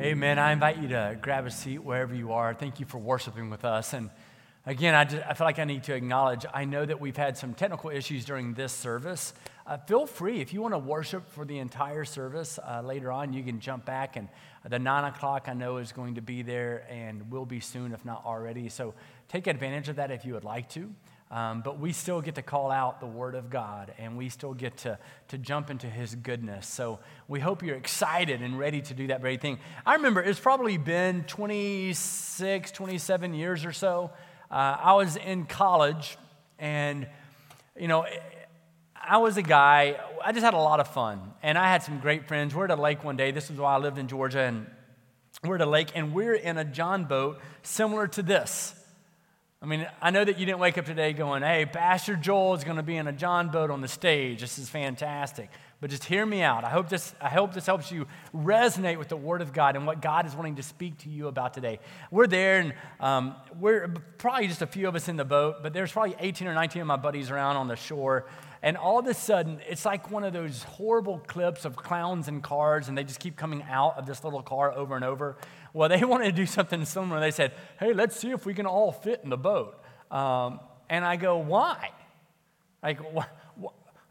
Amen. I invite you to grab a seat wherever you are. Thank you for worshiping with us. And again, I, just, I feel like I need to acknowledge I know that we've had some technical issues during this service. Uh, feel free, if you want to worship for the entire service uh, later on, you can jump back. And the 9 o'clock I know is going to be there and will be soon, if not already. So take advantage of that if you would like to. Um, but we still get to call out the Word of God and we still get to, to jump into His goodness. So we hope you're excited and ready to do that very thing. I remember it's probably been 26, 27 years or so. Uh, I was in college and, you know, I was a guy, I just had a lot of fun. And I had some great friends. We're at a lake one day. This is why I lived in Georgia. And we're at a lake and we're in a John boat similar to this. I mean, I know that you didn't wake up today going, hey, Pastor Joel is going to be in a John boat on the stage. This is fantastic. But just hear me out. I hope this, I hope this helps you resonate with the Word of God and what God is wanting to speak to you about today. We're there, and um, we're probably just a few of us in the boat, but there's probably 18 or 19 of my buddies around on the shore. And all of a sudden, it's like one of those horrible clips of clowns and cars, and they just keep coming out of this little car over and over. Well, they wanted to do something similar. They said, hey, let's see if we can all fit in the boat. Um, and I go, why? Like, wh-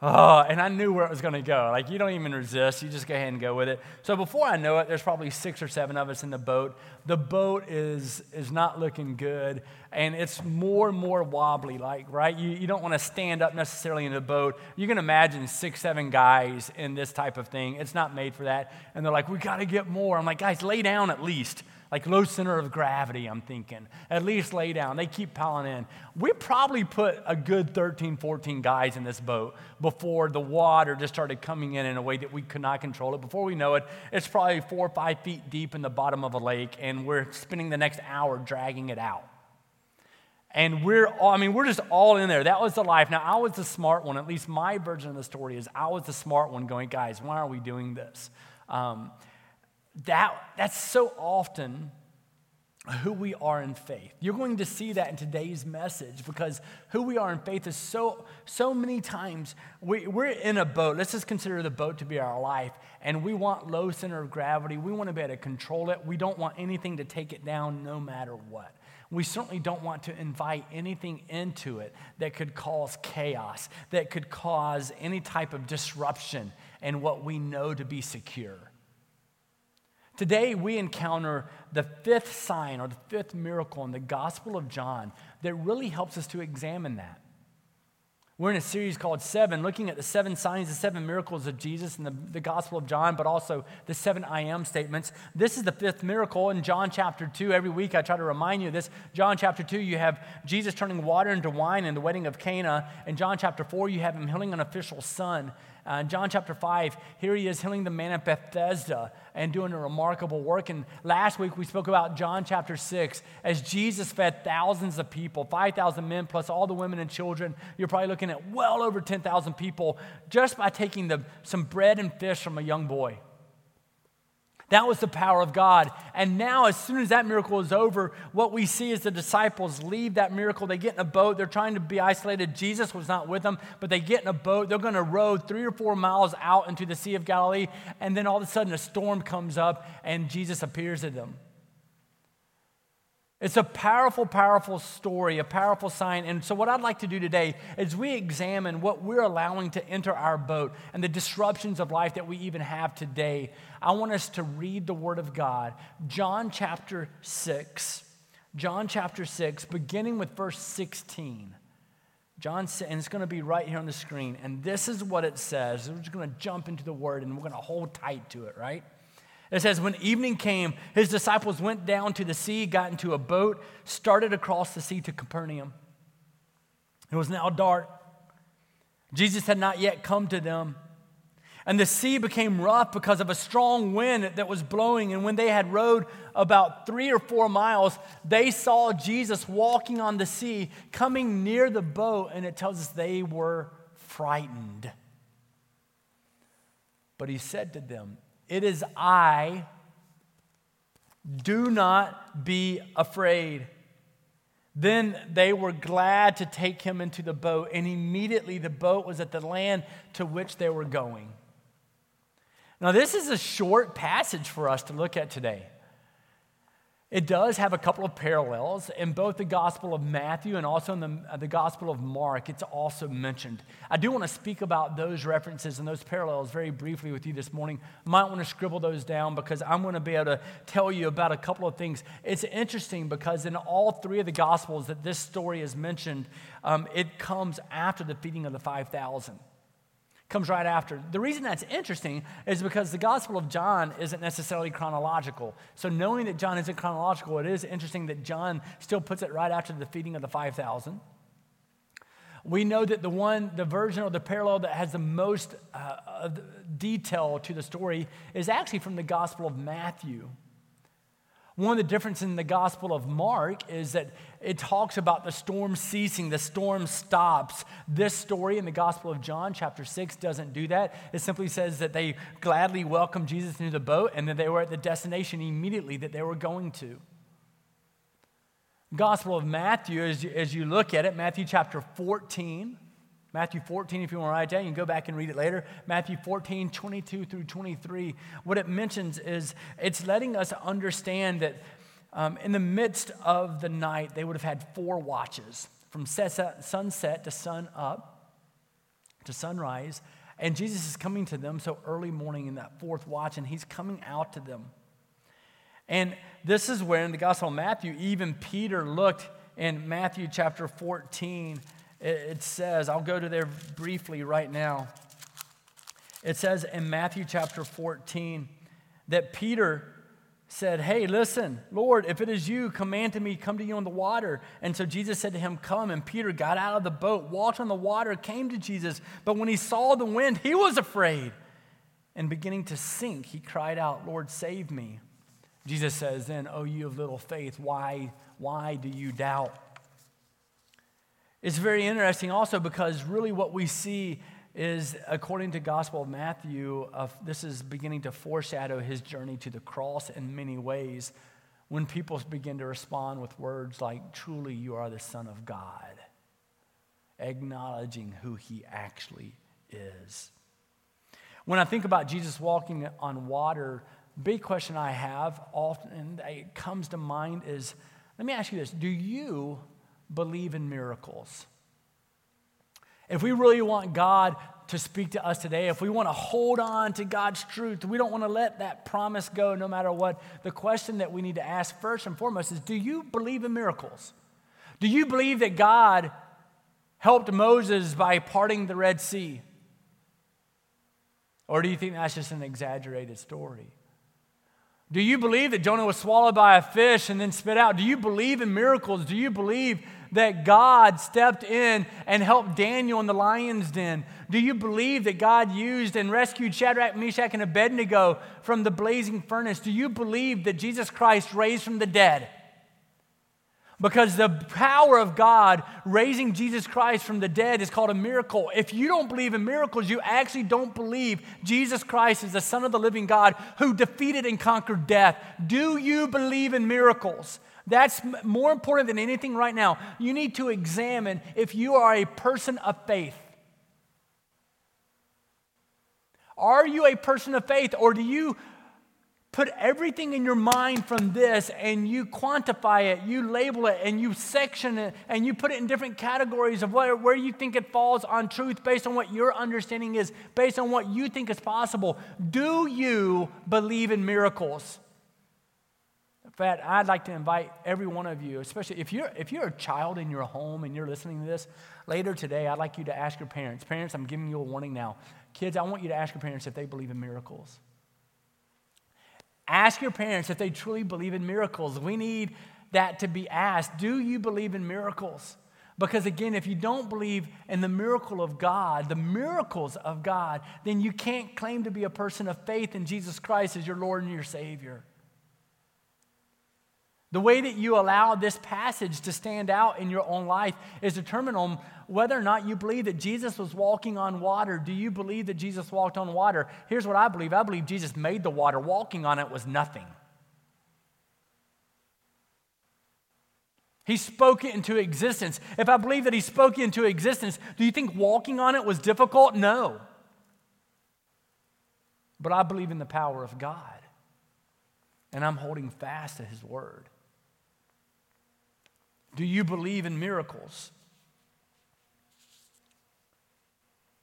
Oh, and I knew where it was going to go. Like, you don't even resist. You just go ahead and go with it. So before I know it, there's probably six or seven of us in the boat. The boat is, is not looking good, and it's more and more wobbly, like, right? You, you don't want to stand up necessarily in the boat. You can imagine six, seven guys in this type of thing. It's not made for that. And they're like, we got to get more. I'm like, guys, lay down at least like low center of gravity, I'm thinking. At least lay down. They keep piling in. We probably put a good 13, 14 guys in this boat before the water just started coming in in a way that we could not control it. Before we know it, it's probably four or five feet deep in the bottom of a lake, and we're spending the next hour dragging it out. And we're all, I mean, we're just all in there. That was the life. Now, I was the smart one. At least my version of the story is I was the smart one going, guys, why are we doing this? Um, that, that's so often who we are in faith. You're going to see that in today's message because who we are in faith is so, so many times we, we're in a boat. Let's just consider the boat to be our life, and we want low center of gravity. We want to be able to control it. We don't want anything to take it down no matter what. We certainly don't want to invite anything into it that could cause chaos, that could cause any type of disruption in what we know to be secure. Today, we encounter the fifth sign or the fifth miracle in the Gospel of John that really helps us to examine that. We're in a series called Seven, looking at the seven signs, the seven miracles of Jesus in the, the Gospel of John, but also the seven I am statements. This is the fifth miracle in John chapter 2. Every week I try to remind you of this. John chapter 2, you have Jesus turning water into wine in the wedding of Cana. In John chapter 4, you have him healing an official son. Uh, John chapter 5, here he is healing the man at Bethesda and doing a remarkable work. And last week we spoke about John chapter 6 as Jesus fed thousands of people, 5,000 men plus all the women and children. You're probably looking at well over 10,000 people just by taking the, some bread and fish from a young boy. That was the power of God. And now, as soon as that miracle is over, what we see is the disciples leave that miracle. They get in a boat. They're trying to be isolated. Jesus was not with them, but they get in a boat. They're going to row three or four miles out into the Sea of Galilee. And then all of a sudden, a storm comes up, and Jesus appears to them. It's a powerful, powerful story, a powerful sign. And so, what I'd like to do today is we examine what we're allowing to enter our boat and the disruptions of life that we even have today. I want us to read the Word of God, John chapter 6. John chapter 6, beginning with verse 16. John, and it's going to be right here on the screen. And this is what it says. We're just going to jump into the Word and we're going to hold tight to it, right? It says, when evening came, his disciples went down to the sea, got into a boat, started across the sea to Capernaum. It was now dark. Jesus had not yet come to them. And the sea became rough because of a strong wind that was blowing. And when they had rowed about three or four miles, they saw Jesus walking on the sea, coming near the boat. And it tells us they were frightened. But he said to them, it is I. Do not be afraid. Then they were glad to take him into the boat, and immediately the boat was at the land to which they were going. Now, this is a short passage for us to look at today. It does have a couple of parallels in both the Gospel of Matthew and also in the, uh, the Gospel of Mark. It's also mentioned. I do want to speak about those references and those parallels very briefly with you this morning. Might want to scribble those down because I'm going to be able to tell you about a couple of things. It's interesting because in all three of the Gospels that this story is mentioned, um, it comes after the feeding of the 5,000 comes right after. The reason that's interesting is because the Gospel of John isn't necessarily chronological. So, knowing that John isn't chronological, it is interesting that John still puts it right after the feeding of the 5,000. We know that the one, the version or the parallel that has the most uh, detail to the story is actually from the Gospel of Matthew. One of the differences in the Gospel of Mark is that it talks about the storm ceasing, the storm stops. This story in the Gospel of John, chapter 6, doesn't do that. It simply says that they gladly welcomed Jesus into the boat and that they were at the destination immediately that they were going to. Gospel of Matthew, as you, as you look at it, Matthew chapter 14, Matthew 14, if you want to write it down, you can go back and read it later. Matthew 14, 22 through 23. What it mentions is it's letting us understand that um, in the midst of the night, they would have had four watches from sunset to sun up to sunrise. And Jesus is coming to them so early morning in that fourth watch, and he's coming out to them. And this is where in the Gospel of Matthew, even Peter looked in Matthew chapter 14 it says, I'll go to there briefly right now. It says in Matthew chapter 14 that Peter said, Hey, listen, Lord, if it is you, command to me, come to you on the water. And so Jesus said to him, Come. And Peter got out of the boat, walked on the water, came to Jesus. But when he saw the wind, he was afraid. And beginning to sink, he cried out, Lord, save me. Jesus says, Then, O you of little faith, why, why do you doubt? It's very interesting also because really what we see is, according to Gospel of Matthew, uh, this is beginning to foreshadow his journey to the cross in many ways when people begin to respond with words like, Truly, you are the Son of God, acknowledging who he actually is. When I think about Jesus walking on water, big question I have often it comes to mind is let me ask you this do you believe in miracles. If we really want God to speak to us today, if we want to hold on to God's truth, we don't want to let that promise go no matter what. The question that we need to ask first and foremost is Do you believe in miracles? Do you believe that God helped Moses by parting the Red Sea? Or do you think that's just an exaggerated story? Do you believe that Jonah was swallowed by a fish and then spit out? Do you believe in miracles? Do you believe that God stepped in and helped Daniel in the lion's den? Do you believe that God used and rescued Shadrach, Meshach, and Abednego from the blazing furnace? Do you believe that Jesus Christ raised from the dead? Because the power of God raising Jesus Christ from the dead is called a miracle. If you don't believe in miracles, you actually don't believe Jesus Christ is the Son of the living God who defeated and conquered death. Do you believe in miracles? That's more important than anything right now. You need to examine if you are a person of faith. Are you a person of faith, or do you put everything in your mind from this and you quantify it, you label it, and you section it, and you put it in different categories of where, you think it falls on truth based on what your understanding is, based on what you think is possible? Do you believe in miracles? Fact, I'd like to invite every one of you, especially if you're, if you're a child in your home and you're listening to this, later today, I'd like you to ask your parents. Parents, I'm giving you a warning now. Kids, I want you to ask your parents if they believe in miracles. Ask your parents if they truly believe in miracles. We need that to be asked. Do you believe in miracles? Because again, if you don't believe in the miracle of God, the miracles of God, then you can't claim to be a person of faith in Jesus Christ as your Lord and your Savior. The way that you allow this passage to stand out in your own life is determined on whether or not you believe that Jesus was walking on water. Do you believe that Jesus walked on water? Here's what I believe I believe Jesus made the water, walking on it was nothing. He spoke it into existence. If I believe that he spoke it into existence, do you think walking on it was difficult? No. But I believe in the power of God, and I'm holding fast to his word. Do you believe in miracles?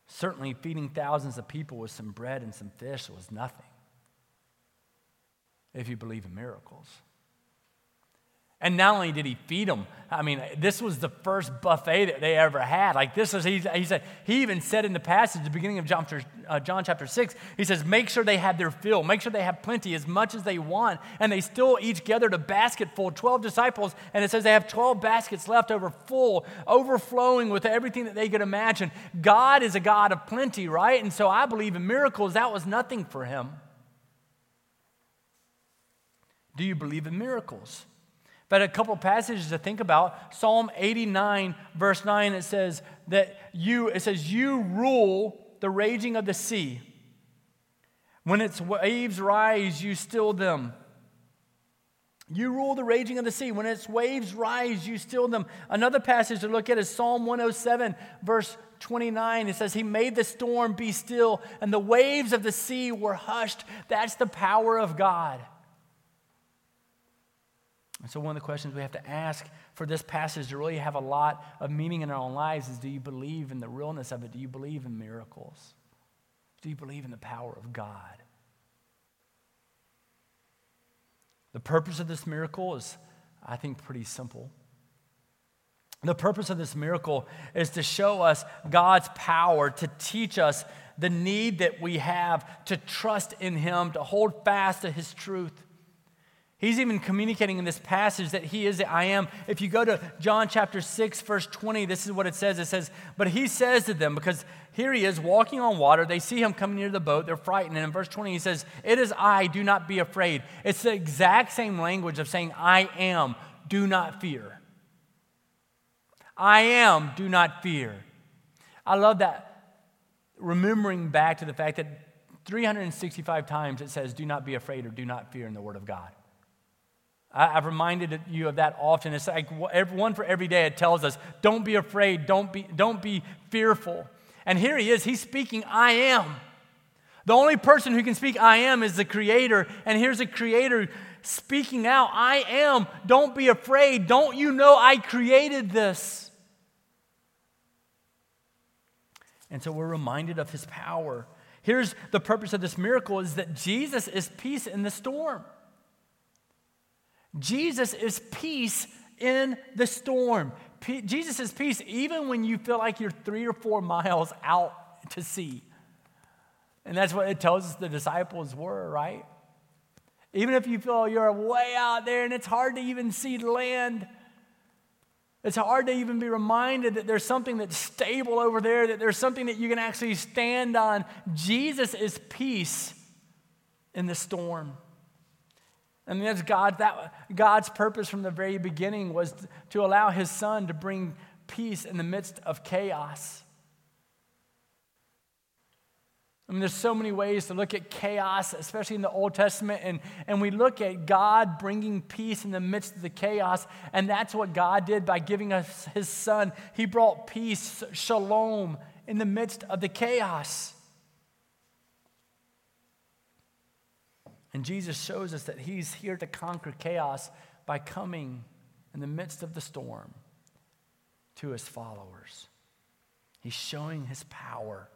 Certainly, feeding thousands of people with some bread and some fish was nothing if you believe in miracles. And not only did he feed them, I mean, this was the first buffet that they ever had. Like this was, he, he said, he even said in the passage, the beginning of John, uh, John chapter 6, he says, make sure they have their fill, make sure they have plenty, as much as they want. And they still each gathered a basket full, 12 disciples, and it says they have 12 baskets left over full, overflowing with everything that they could imagine. God is a God of plenty, right? And so I believe in miracles, that was nothing for him. Do you believe in miracles? But a couple passages to think about. Psalm 89, verse 9, it says that you, it says, you rule the raging of the sea. When its waves rise, you still them. You rule the raging of the sea. When its waves rise, you still them. Another passage to look at is Psalm 107, verse 29. It says, He made the storm be still, and the waves of the sea were hushed. That's the power of God. And so, one of the questions we have to ask for this passage to really have a lot of meaning in our own lives is do you believe in the realness of it? Do you believe in miracles? Do you believe in the power of God? The purpose of this miracle is, I think, pretty simple. The purpose of this miracle is to show us God's power, to teach us the need that we have to trust in Him, to hold fast to His truth. He's even communicating in this passage that he is the I am. If you go to John chapter 6, verse 20, this is what it says. It says, But he says to them, because here he is walking on water. They see him coming near the boat. They're frightened. And in verse 20, he says, It is I, do not be afraid. It's the exact same language of saying, I am, do not fear. I am, do not fear. I love that, remembering back to the fact that 365 times it says, Do not be afraid or do not fear in the Word of God. I, have reminded you of that often. It's like one for every day it tells us, don't be afraid, don't be, don't be fearful. And here he is, he's speaking, I am. The only person who can speak, I am, is the Creator. And here's a Creator speaking out, I am. Don't be afraid. Don't you know I created this? And so we're reminded of his power. Here's the purpose of this miracle is that Jesus is peace in the storm. Jesus is peace in the storm. P- Jesus is peace even when you feel like you're three or four miles out to sea. And that's what it tells us the disciples were, right? Even if you feel you're way out there and it's hard to even see land, it's hard to even be reminded that there's something that's stable over there, that there's something that you can actually stand on. Jesus is peace in the storm. Mean, that's God, that, God's purpose from the very beginning was to allow his son to bring peace in the midst of chaos. I mean, there's so many ways to look at chaos, especially in the Old Testament, and, and we look at God bringing peace in the midst of the chaos, and that's what God did by giving us his son. He brought peace, shalom, in the midst of the chaos. And Jesus shows us that he's here to conquer chaos by coming in the midst of the storm to his followers. He's showing his power.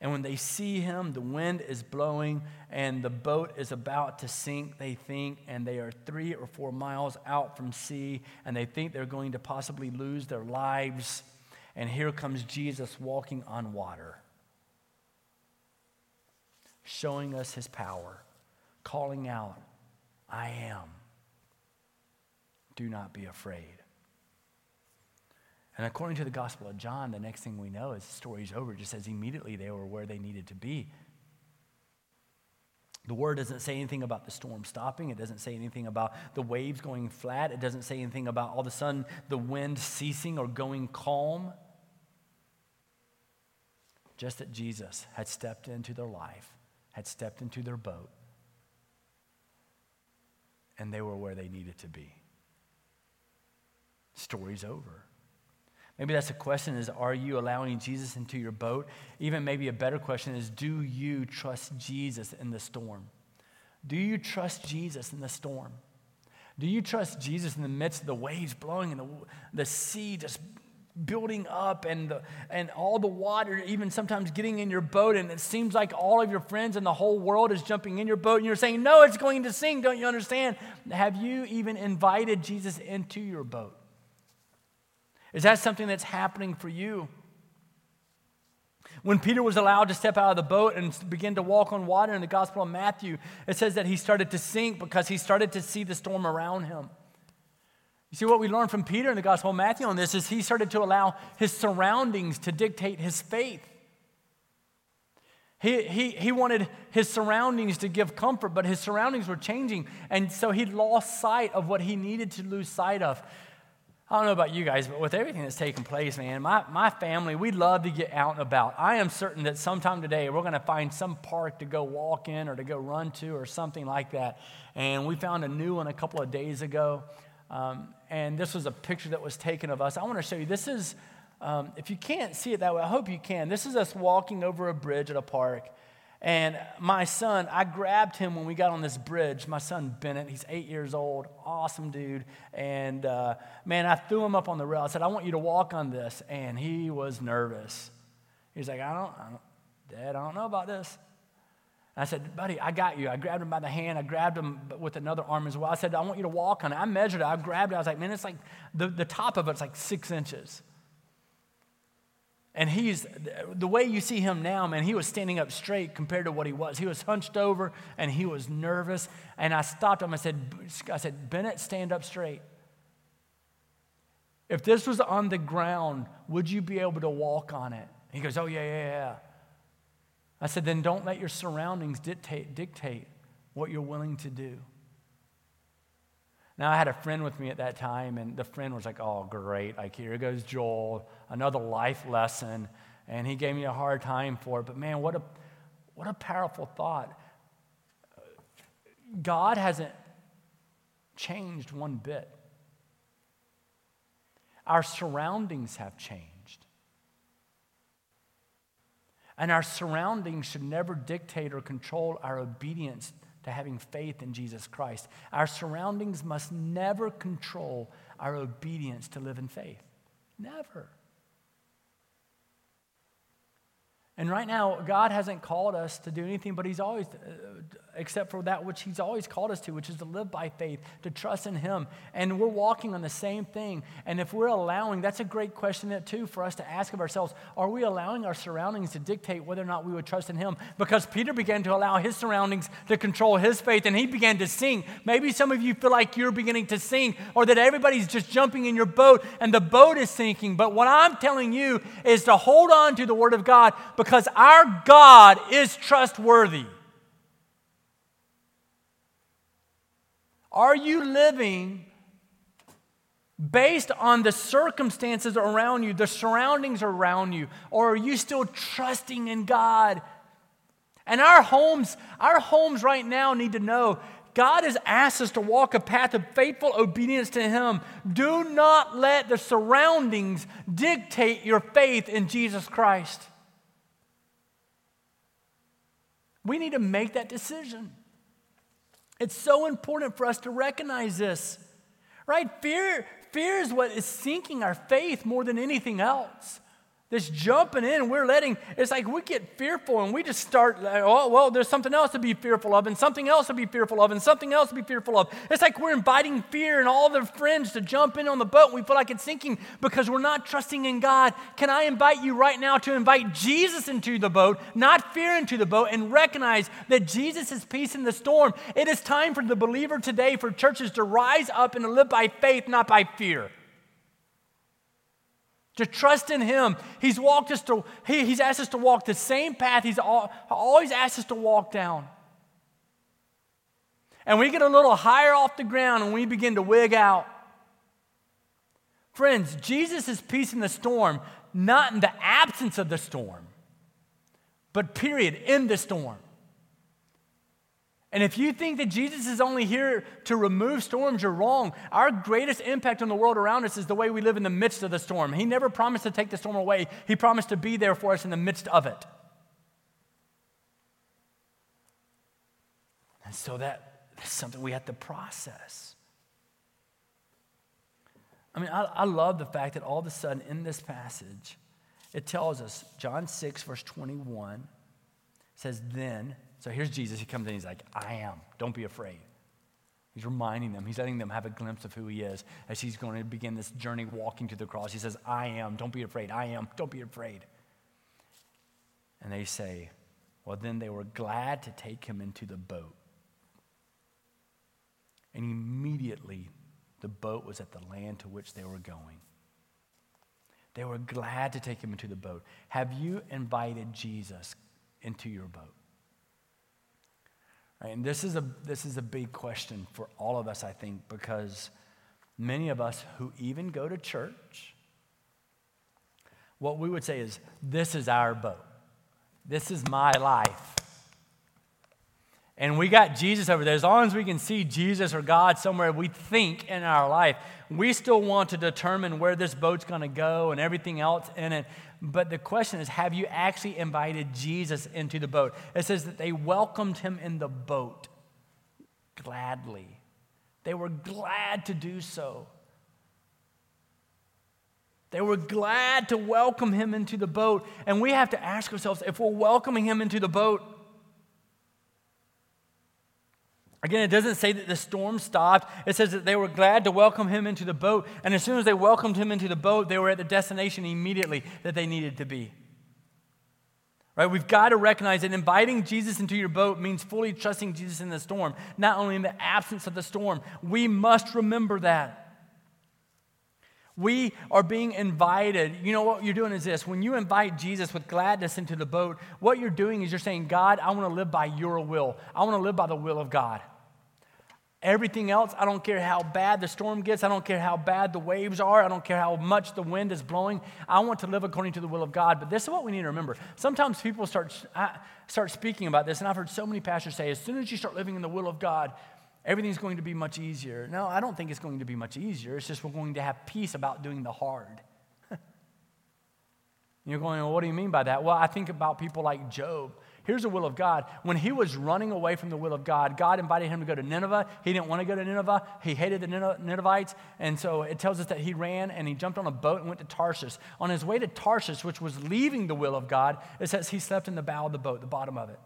And when they see him, the wind is blowing and the boat is about to sink, they think, and they are three or four miles out from sea, and they think they're going to possibly lose their lives. And here comes Jesus walking on water showing us his power, calling out, I am. Do not be afraid. And according to the Gospel of John, the next thing we know is the story's over. It just says immediately they were where they needed to be. The word doesn't say anything about the storm stopping. It doesn't say anything about the waves going flat. It doesn't say anything about all of a sudden the wind ceasing or going calm. Just that Jesus had stepped into their life had stepped into their boat and they were where they needed to be. Story's over. Maybe that's a question is are you allowing Jesus into your boat? Even maybe a better question is do you trust Jesus in the storm? Do you trust Jesus in the storm? Do you trust Jesus in the midst of the waves blowing and the, the sea just building up and, the, and all the water, even sometimes getting in your boat, and it seems like all of your friends and the whole world is jumping in your boat, and you're saying, No, it's going to sink. Don't you understand? Have you even invited Jesus into your boat? Is that something that's happening for you? When Peter was allowed to step out of the boat and begin to walk on water in the Gospel of Matthew, it says that he started to sink because he started to see the storm around him. You see, what we learn from Peter in the Gospel of Matthew on this is he started to allow his surroundings to dictate his faith. He, he, he wanted his surroundings to give comfort, but his surroundings were changing. And so he lost sight of what he needed to lose sight of. I don't know about you guys, but with everything that's taking place, man, my, my family, we love to get out and about. I am certain that sometime today we're going to find some park to go walk in or to go run to or something like that. And we found a new one a couple of days ago. Um, and this was a picture that was taken of us. I want to show you. This is, um, if you can't see it that way, I hope you can. This is us walking over a bridge at a park. And my son, I grabbed him when we got on this bridge. My son Bennett, he's eight years old, awesome dude. And uh, man, I threw him up on the rail. I said, I want you to walk on this. And he was nervous. He's like, I don't, I don't Dad, I don't know about this. I said, buddy, I got you. I grabbed him by the hand. I grabbed him with another arm as well. I said, I want you to walk on it. I measured it. I grabbed it. I was like, man, it's like the, the top of it's like six inches. And he's, the way you see him now, man, he was standing up straight compared to what he was. He was hunched over and he was nervous. And I stopped him. I said, I said, Bennett, stand up straight. If this was on the ground, would you be able to walk on it? He goes, Oh, yeah, yeah, yeah. I said, then don't let your surroundings dictate, dictate what you're willing to do. Now, I had a friend with me at that time, and the friend was like, oh, great. Like, here goes Joel, another life lesson. And he gave me a hard time for it. But man, what a, what a powerful thought. God hasn't changed one bit, our surroundings have changed. And our surroundings should never dictate or control our obedience to having faith in Jesus Christ. Our surroundings must never control our obedience to live in faith. Never. And right now, God hasn't called us to do anything, but He's always, uh, except for that which He's always called us to, which is to live by faith, to trust in Him. And we're walking on the same thing. And if we're allowing, that's a great question, too, for us to ask of ourselves are we allowing our surroundings to dictate whether or not we would trust in Him? Because Peter began to allow his surroundings to control his faith, and he began to sing. Maybe some of you feel like you're beginning to sing, or that everybody's just jumping in your boat and the boat is sinking. But what I'm telling you is to hold on to the Word of God because our God is trustworthy. Are you living based on the circumstances around you, the surroundings around you, or are you still trusting in God? And our homes, our homes right now need to know God has asked us to walk a path of faithful obedience to Him. Do not let the surroundings dictate your faith in Jesus Christ. We need to make that decision. It's so important for us to recognize this, right? Fear, fear is what is sinking our faith more than anything else. This jumping in, we're letting, it's like we get fearful and we just start, oh, well, there's something else to be fearful of, and something else to be fearful of, and something else to be fearful of. It's like we're inviting fear and all their friends to jump in on the boat and we feel like it's sinking because we're not trusting in God. Can I invite you right now to invite Jesus into the boat, not fear into the boat, and recognize that Jesus is peace in the storm? It is time for the believer today, for churches to rise up and to live by faith, not by fear to trust in Him. He's walked us to, he, He's asked us to walk the same path He's always asked us to walk down. And we get a little higher off the ground and we begin to wig out. Friends, Jesus is peace in the storm, not in the absence of the storm, but period, in the storm. And if you think that Jesus is only here to remove storms, you're wrong. Our greatest impact on the world around us is the way we live in the midst of the storm. He never promised to take the storm away, He promised to be there for us in the midst of it. And so that, that's something we have to process. I mean, I, I love the fact that all of a sudden in this passage, it tells us, John 6, verse 21 says, Then, so here's Jesus. He comes in, he's like, I am. Don't be afraid. He's reminding them, he's letting them have a glimpse of who he is as he's going to begin this journey walking to the cross. He says, I am. Don't be afraid. I am. Don't be afraid. And they say, Well, then they were glad to take him into the boat. And immediately the boat was at the land to which they were going. They were glad to take him into the boat. Have you invited Jesus into your boat? Right, and this is, a, this is a big question for all of us, I think, because many of us who even go to church, what we would say is, This is our boat. This is my life. And we got Jesus over there. As long as we can see Jesus or God somewhere we think in our life, we still want to determine where this boat's going to go and everything else in it. But the question is have you actually invited Jesus into the boat? It says that they welcomed him in the boat gladly. They were glad to do so. They were glad to welcome him into the boat. And we have to ask ourselves if we're welcoming him into the boat, Again, it doesn't say that the storm stopped. It says that they were glad to welcome him into the boat. And as soon as they welcomed him into the boat, they were at the destination immediately that they needed to be. Right? We've got to recognize that inviting Jesus into your boat means fully trusting Jesus in the storm, not only in the absence of the storm. We must remember that. We are being invited. You know what you're doing is this when you invite Jesus with gladness into the boat, what you're doing is you're saying, God, I want to live by your will. I want to live by the will of God. Everything else, I don't care how bad the storm gets. I don't care how bad the waves are. I don't care how much the wind is blowing. I want to live according to the will of God. But this is what we need to remember. Sometimes people start, start speaking about this, and I've heard so many pastors say, as soon as you start living in the will of God, everything's going to be much easier. No, I don't think it's going to be much easier. It's just we're going to have peace about doing the hard. You're going, well, what do you mean by that? Well, I think about people like Job. Here's the will of God. When he was running away from the will of God, God invited him to go to Nineveh. He didn't want to go to Nineveh. He hated the Ninevites. And so it tells us that he ran and he jumped on a boat and went to Tarshish. On his way to Tarshish, which was leaving the will of God, it says he slept in the bow of the boat, the bottom of it.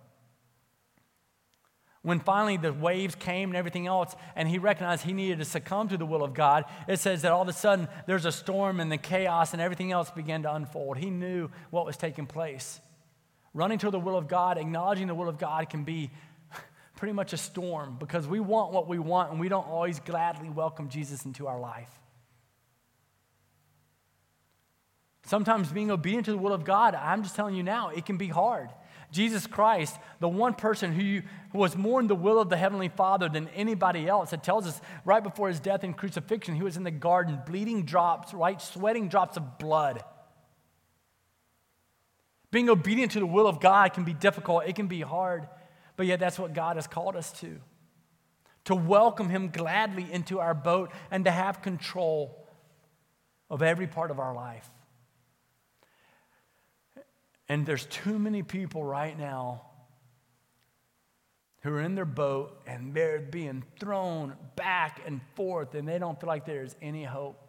When finally the waves came and everything else, and he recognized he needed to succumb to the will of God, it says that all of a sudden there's a storm and the chaos and everything else began to unfold. He knew what was taking place. Running to the will of God, acknowledging the will of God can be pretty much a storm because we want what we want and we don't always gladly welcome Jesus into our life. Sometimes being obedient to the will of God, I'm just telling you now, it can be hard. Jesus Christ, the one person who was more in the will of the Heavenly Father than anybody else. It tells us right before his death and crucifixion, he was in the garden bleeding drops, right? Sweating drops of blood. Being obedient to the will of God can be difficult, it can be hard, but yet that's what God has called us to. To welcome him gladly into our boat and to have control of every part of our life. And there's too many people right now who are in their boat and they're being thrown back and forth and they don't feel like there's any hope.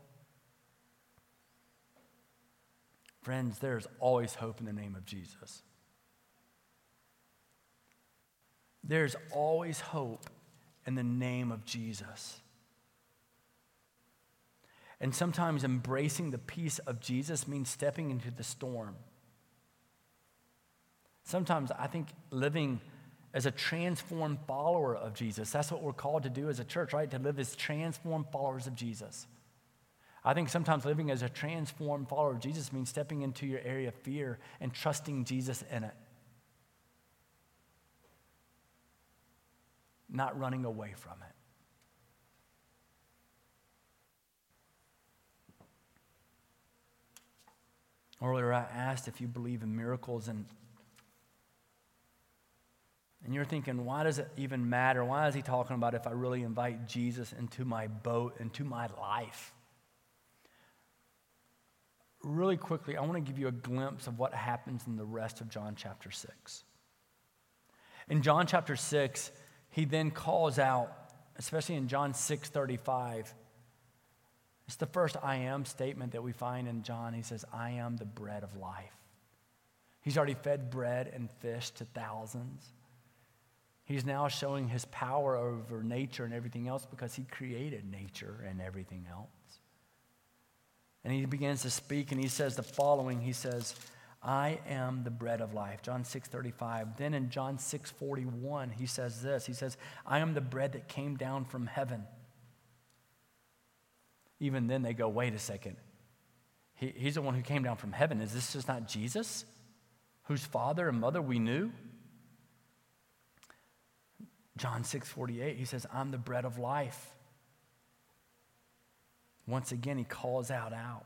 Friends, there's always hope in the name of Jesus. There's always hope in the name of Jesus. And sometimes embracing the peace of Jesus means stepping into the storm. Sometimes I think living as a transformed follower of Jesus, that's what we're called to do as a church, right? To live as transformed followers of Jesus. I think sometimes living as a transformed follower of Jesus means stepping into your area of fear and trusting Jesus in it. Not running away from it. Earlier, I asked if you believe in miracles, and and you're thinking, why does it even matter? Why is he talking about if I really invite Jesus into my boat, into my life? Really quickly, I want to give you a glimpse of what happens in the rest of John chapter 6. In John chapter 6, he then calls out, especially in John 6 35, It's the first I am statement that we find in John. He says, I am the bread of life. He's already fed bread and fish to thousands. He's now showing his power over nature and everything else because he created nature and everything else. And he begins to speak and he says the following He says, I am the bread of life. John 6 35. Then in John 6 41, he says this He says, I am the bread that came down from heaven. Even then they go, wait a second. He, he's the one who came down from heaven. Is this just not Jesus, whose father and mother we knew? John 6 48, he says, I'm the bread of life. Once again, he calls out out.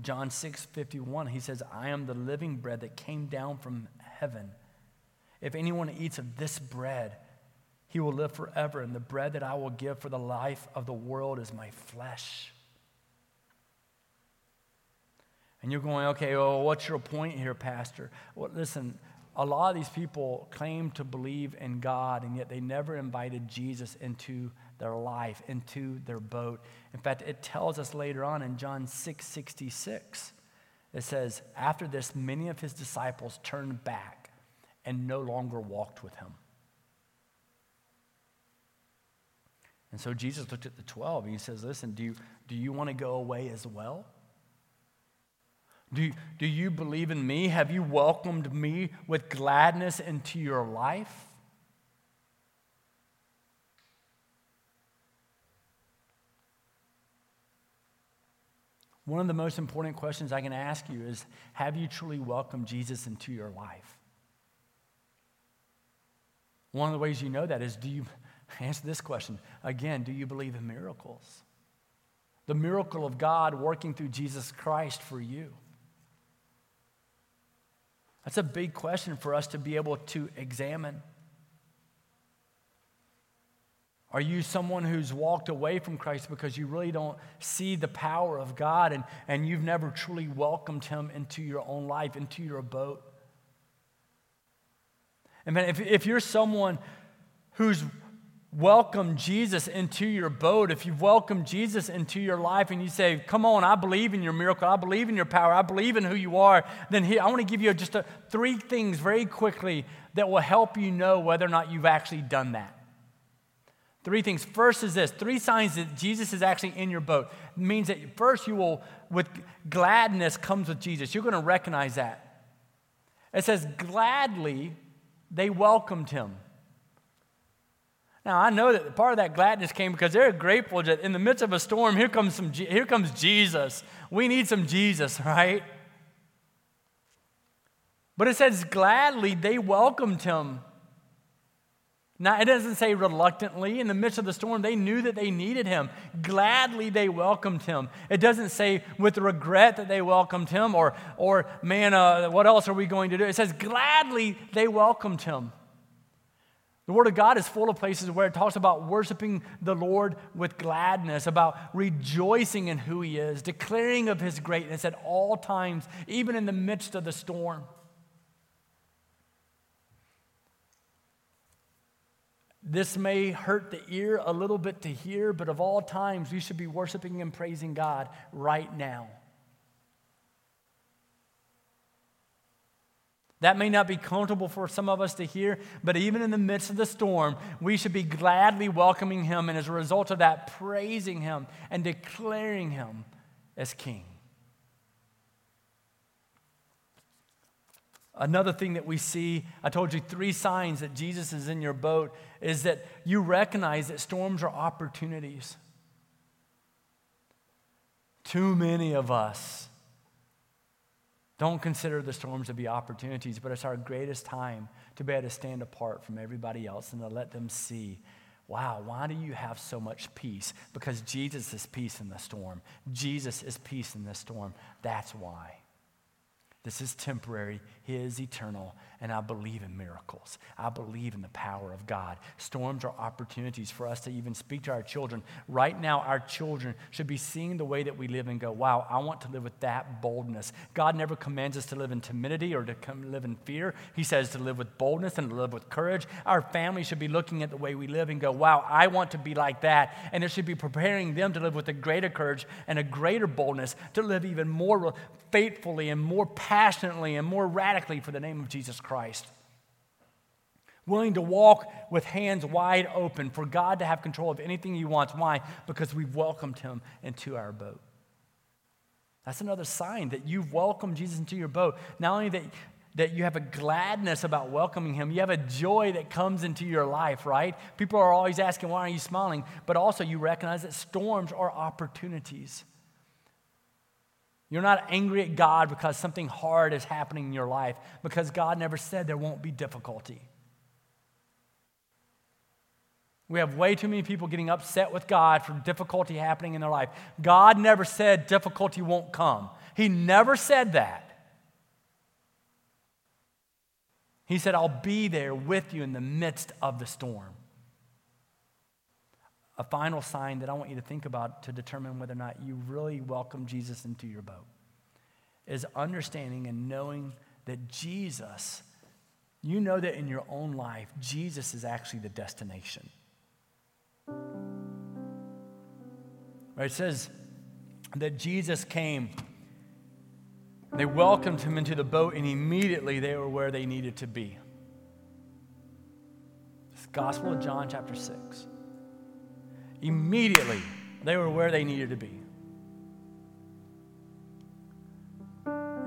John 6 51, he says, I am the living bread that came down from heaven. If anyone eats of this bread, he will live forever, and the bread that I will give for the life of the world is my flesh. And you're going, okay, well, what's your point here, Pastor? Well, listen, a lot of these people claim to believe in God, and yet they never invited Jesus into their life, into their boat. In fact, it tells us later on in John 6 66, it says, After this, many of his disciples turned back and no longer walked with him. And so Jesus looked at the 12 and he says, Listen, do you, do you want to go away as well? Do, do you believe in me? Have you welcomed me with gladness into your life? One of the most important questions I can ask you is Have you truly welcomed Jesus into your life? One of the ways you know that is do you answer this question again, do you believe in miracles? The miracle of God working through Jesus Christ for you. That's a big question for us to be able to examine. Are you someone who's walked away from Christ because you really don't see the power of God and, and you've never truly welcomed Him into your own life, into your boat? And man, if, if you're someone who's welcome Jesus into your boat, if you've welcomed Jesus into your life and you say, Come on, I believe in your miracle, I believe in your power, I believe in who you are, then here, I want to give you just a, three things very quickly that will help you know whether or not you've actually done that. Three things. First is this three signs that Jesus is actually in your boat. It means that first you will, with gladness comes with Jesus. You're going to recognize that. It says, gladly they welcomed him. Now, I know that part of that gladness came because they're grateful that in the midst of a storm, here comes, some, here comes Jesus. We need some Jesus, right? But it says, gladly they welcomed him. Now, it doesn't say reluctantly. In the midst of the storm, they knew that they needed him. Gladly, they welcomed him. It doesn't say with regret that they welcomed him or, or man, uh, what else are we going to do? It says gladly, they welcomed him. The Word of God is full of places where it talks about worshiping the Lord with gladness, about rejoicing in who He is, declaring of His greatness at all times, even in the midst of the storm. This may hurt the ear a little bit to hear, but of all times, we should be worshiping and praising God right now. That may not be comfortable for some of us to hear, but even in the midst of the storm, we should be gladly welcoming him and as a result of that, praising him and declaring him as king. Another thing that we see, I told you three signs that Jesus is in your boat, is that you recognize that storms are opportunities. Too many of us don't consider the storms to be opportunities, but it's our greatest time to be able to stand apart from everybody else and to let them see wow, why do you have so much peace? Because Jesus is peace in the storm. Jesus is peace in the storm. That's why. This is temporary. His eternal. And I believe in miracles. I believe in the power of God. Storms are opportunities for us to even speak to our children. Right now, our children should be seeing the way that we live and go, wow, I want to live with that boldness. God never commands us to live in timidity or to live in fear. He says to live with boldness and to live with courage. Our family should be looking at the way we live and go, wow, I want to be like that. And it should be preparing them to live with a greater courage and a greater boldness to live even more faithfully and more passionately and more radically for the name of Jesus Christ. Willing to walk with hands wide open for God to have control of anything He wants. Why? Because we've welcomed Him into our boat. That's another sign that you've welcomed Jesus into your boat. Not only that, that you have a gladness about welcoming him. You have a joy that comes into your life, right? People are always asking, why are you smiling? But also, you recognize that storms are opportunities. You're not angry at God because something hard is happening in your life, because God never said there won't be difficulty. We have way too many people getting upset with God for difficulty happening in their life. God never said difficulty won't come, He never said that. He said, I'll be there with you in the midst of the storm. A final sign that I want you to think about to determine whether or not you really welcome Jesus into your boat is understanding and knowing that Jesus, you know that in your own life, Jesus is actually the destination. Right? It says that Jesus came, they welcomed him into the boat, and immediately they were where they needed to be. It's Gospel of John, chapter 6. Immediately, they were where they needed to be.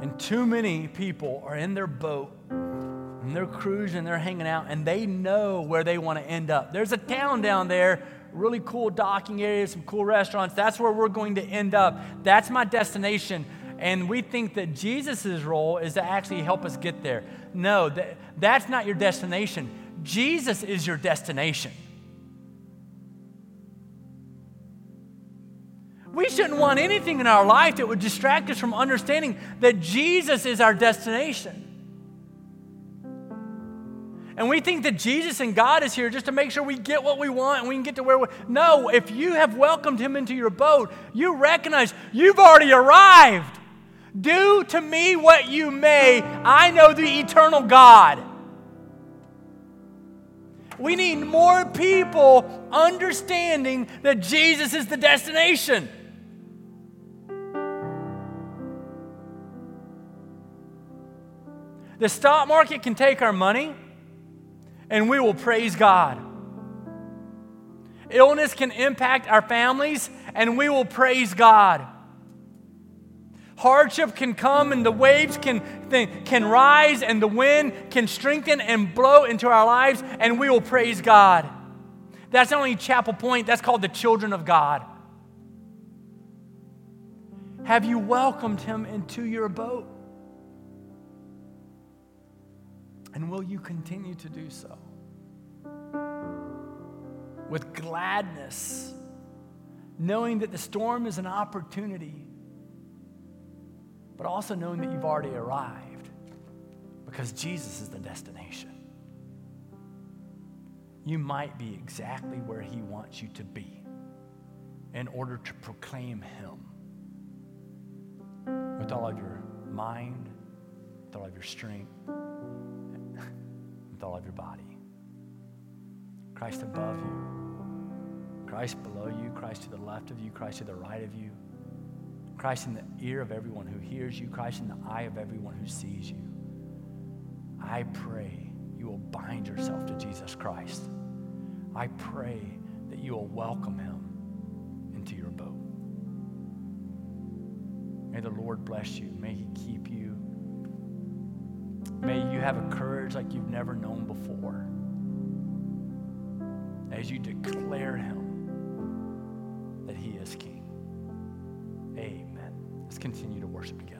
And too many people are in their boat and they're cruising, they're hanging out, and they know where they want to end up. There's a town down there, really cool docking area, some cool restaurants. That's where we're going to end up. That's my destination. And we think that Jesus' role is to actually help us get there. No, that, that's not your destination. Jesus is your destination. We shouldn't want anything in our life that would distract us from understanding that Jesus is our destination. And we think that Jesus and God is here just to make sure we get what we want and we can get to where we No, if you have welcomed him into your boat, you recognize you've already arrived. Do to me what you may. I know the eternal God. We need more people understanding that Jesus is the destination. The stock market can take our money and we will praise God. Illness can impact our families and we will praise God. Hardship can come and the waves can, can rise and the wind can strengthen and blow into our lives and we will praise God. That's not only Chapel Point, that's called the children of God. Have you welcomed him into your boat? And will you continue to do so? With gladness, knowing that the storm is an opportunity, but also knowing that you've already arrived because Jesus is the destination. You might be exactly where He wants you to be in order to proclaim Him with all of your mind, with all of your strength with all of your body. Christ above you, Christ below you, Christ to the left of you, Christ to the right of you, Christ in the ear of everyone who hears you, Christ in the eye of everyone who sees you. I pray you will bind yourself to Jesus Christ. I pray that you will welcome him into your boat. May the Lord bless you. May he keep you. May you have a courage like you've never known before as you declare Him that He is King. Amen. Let's continue to worship together.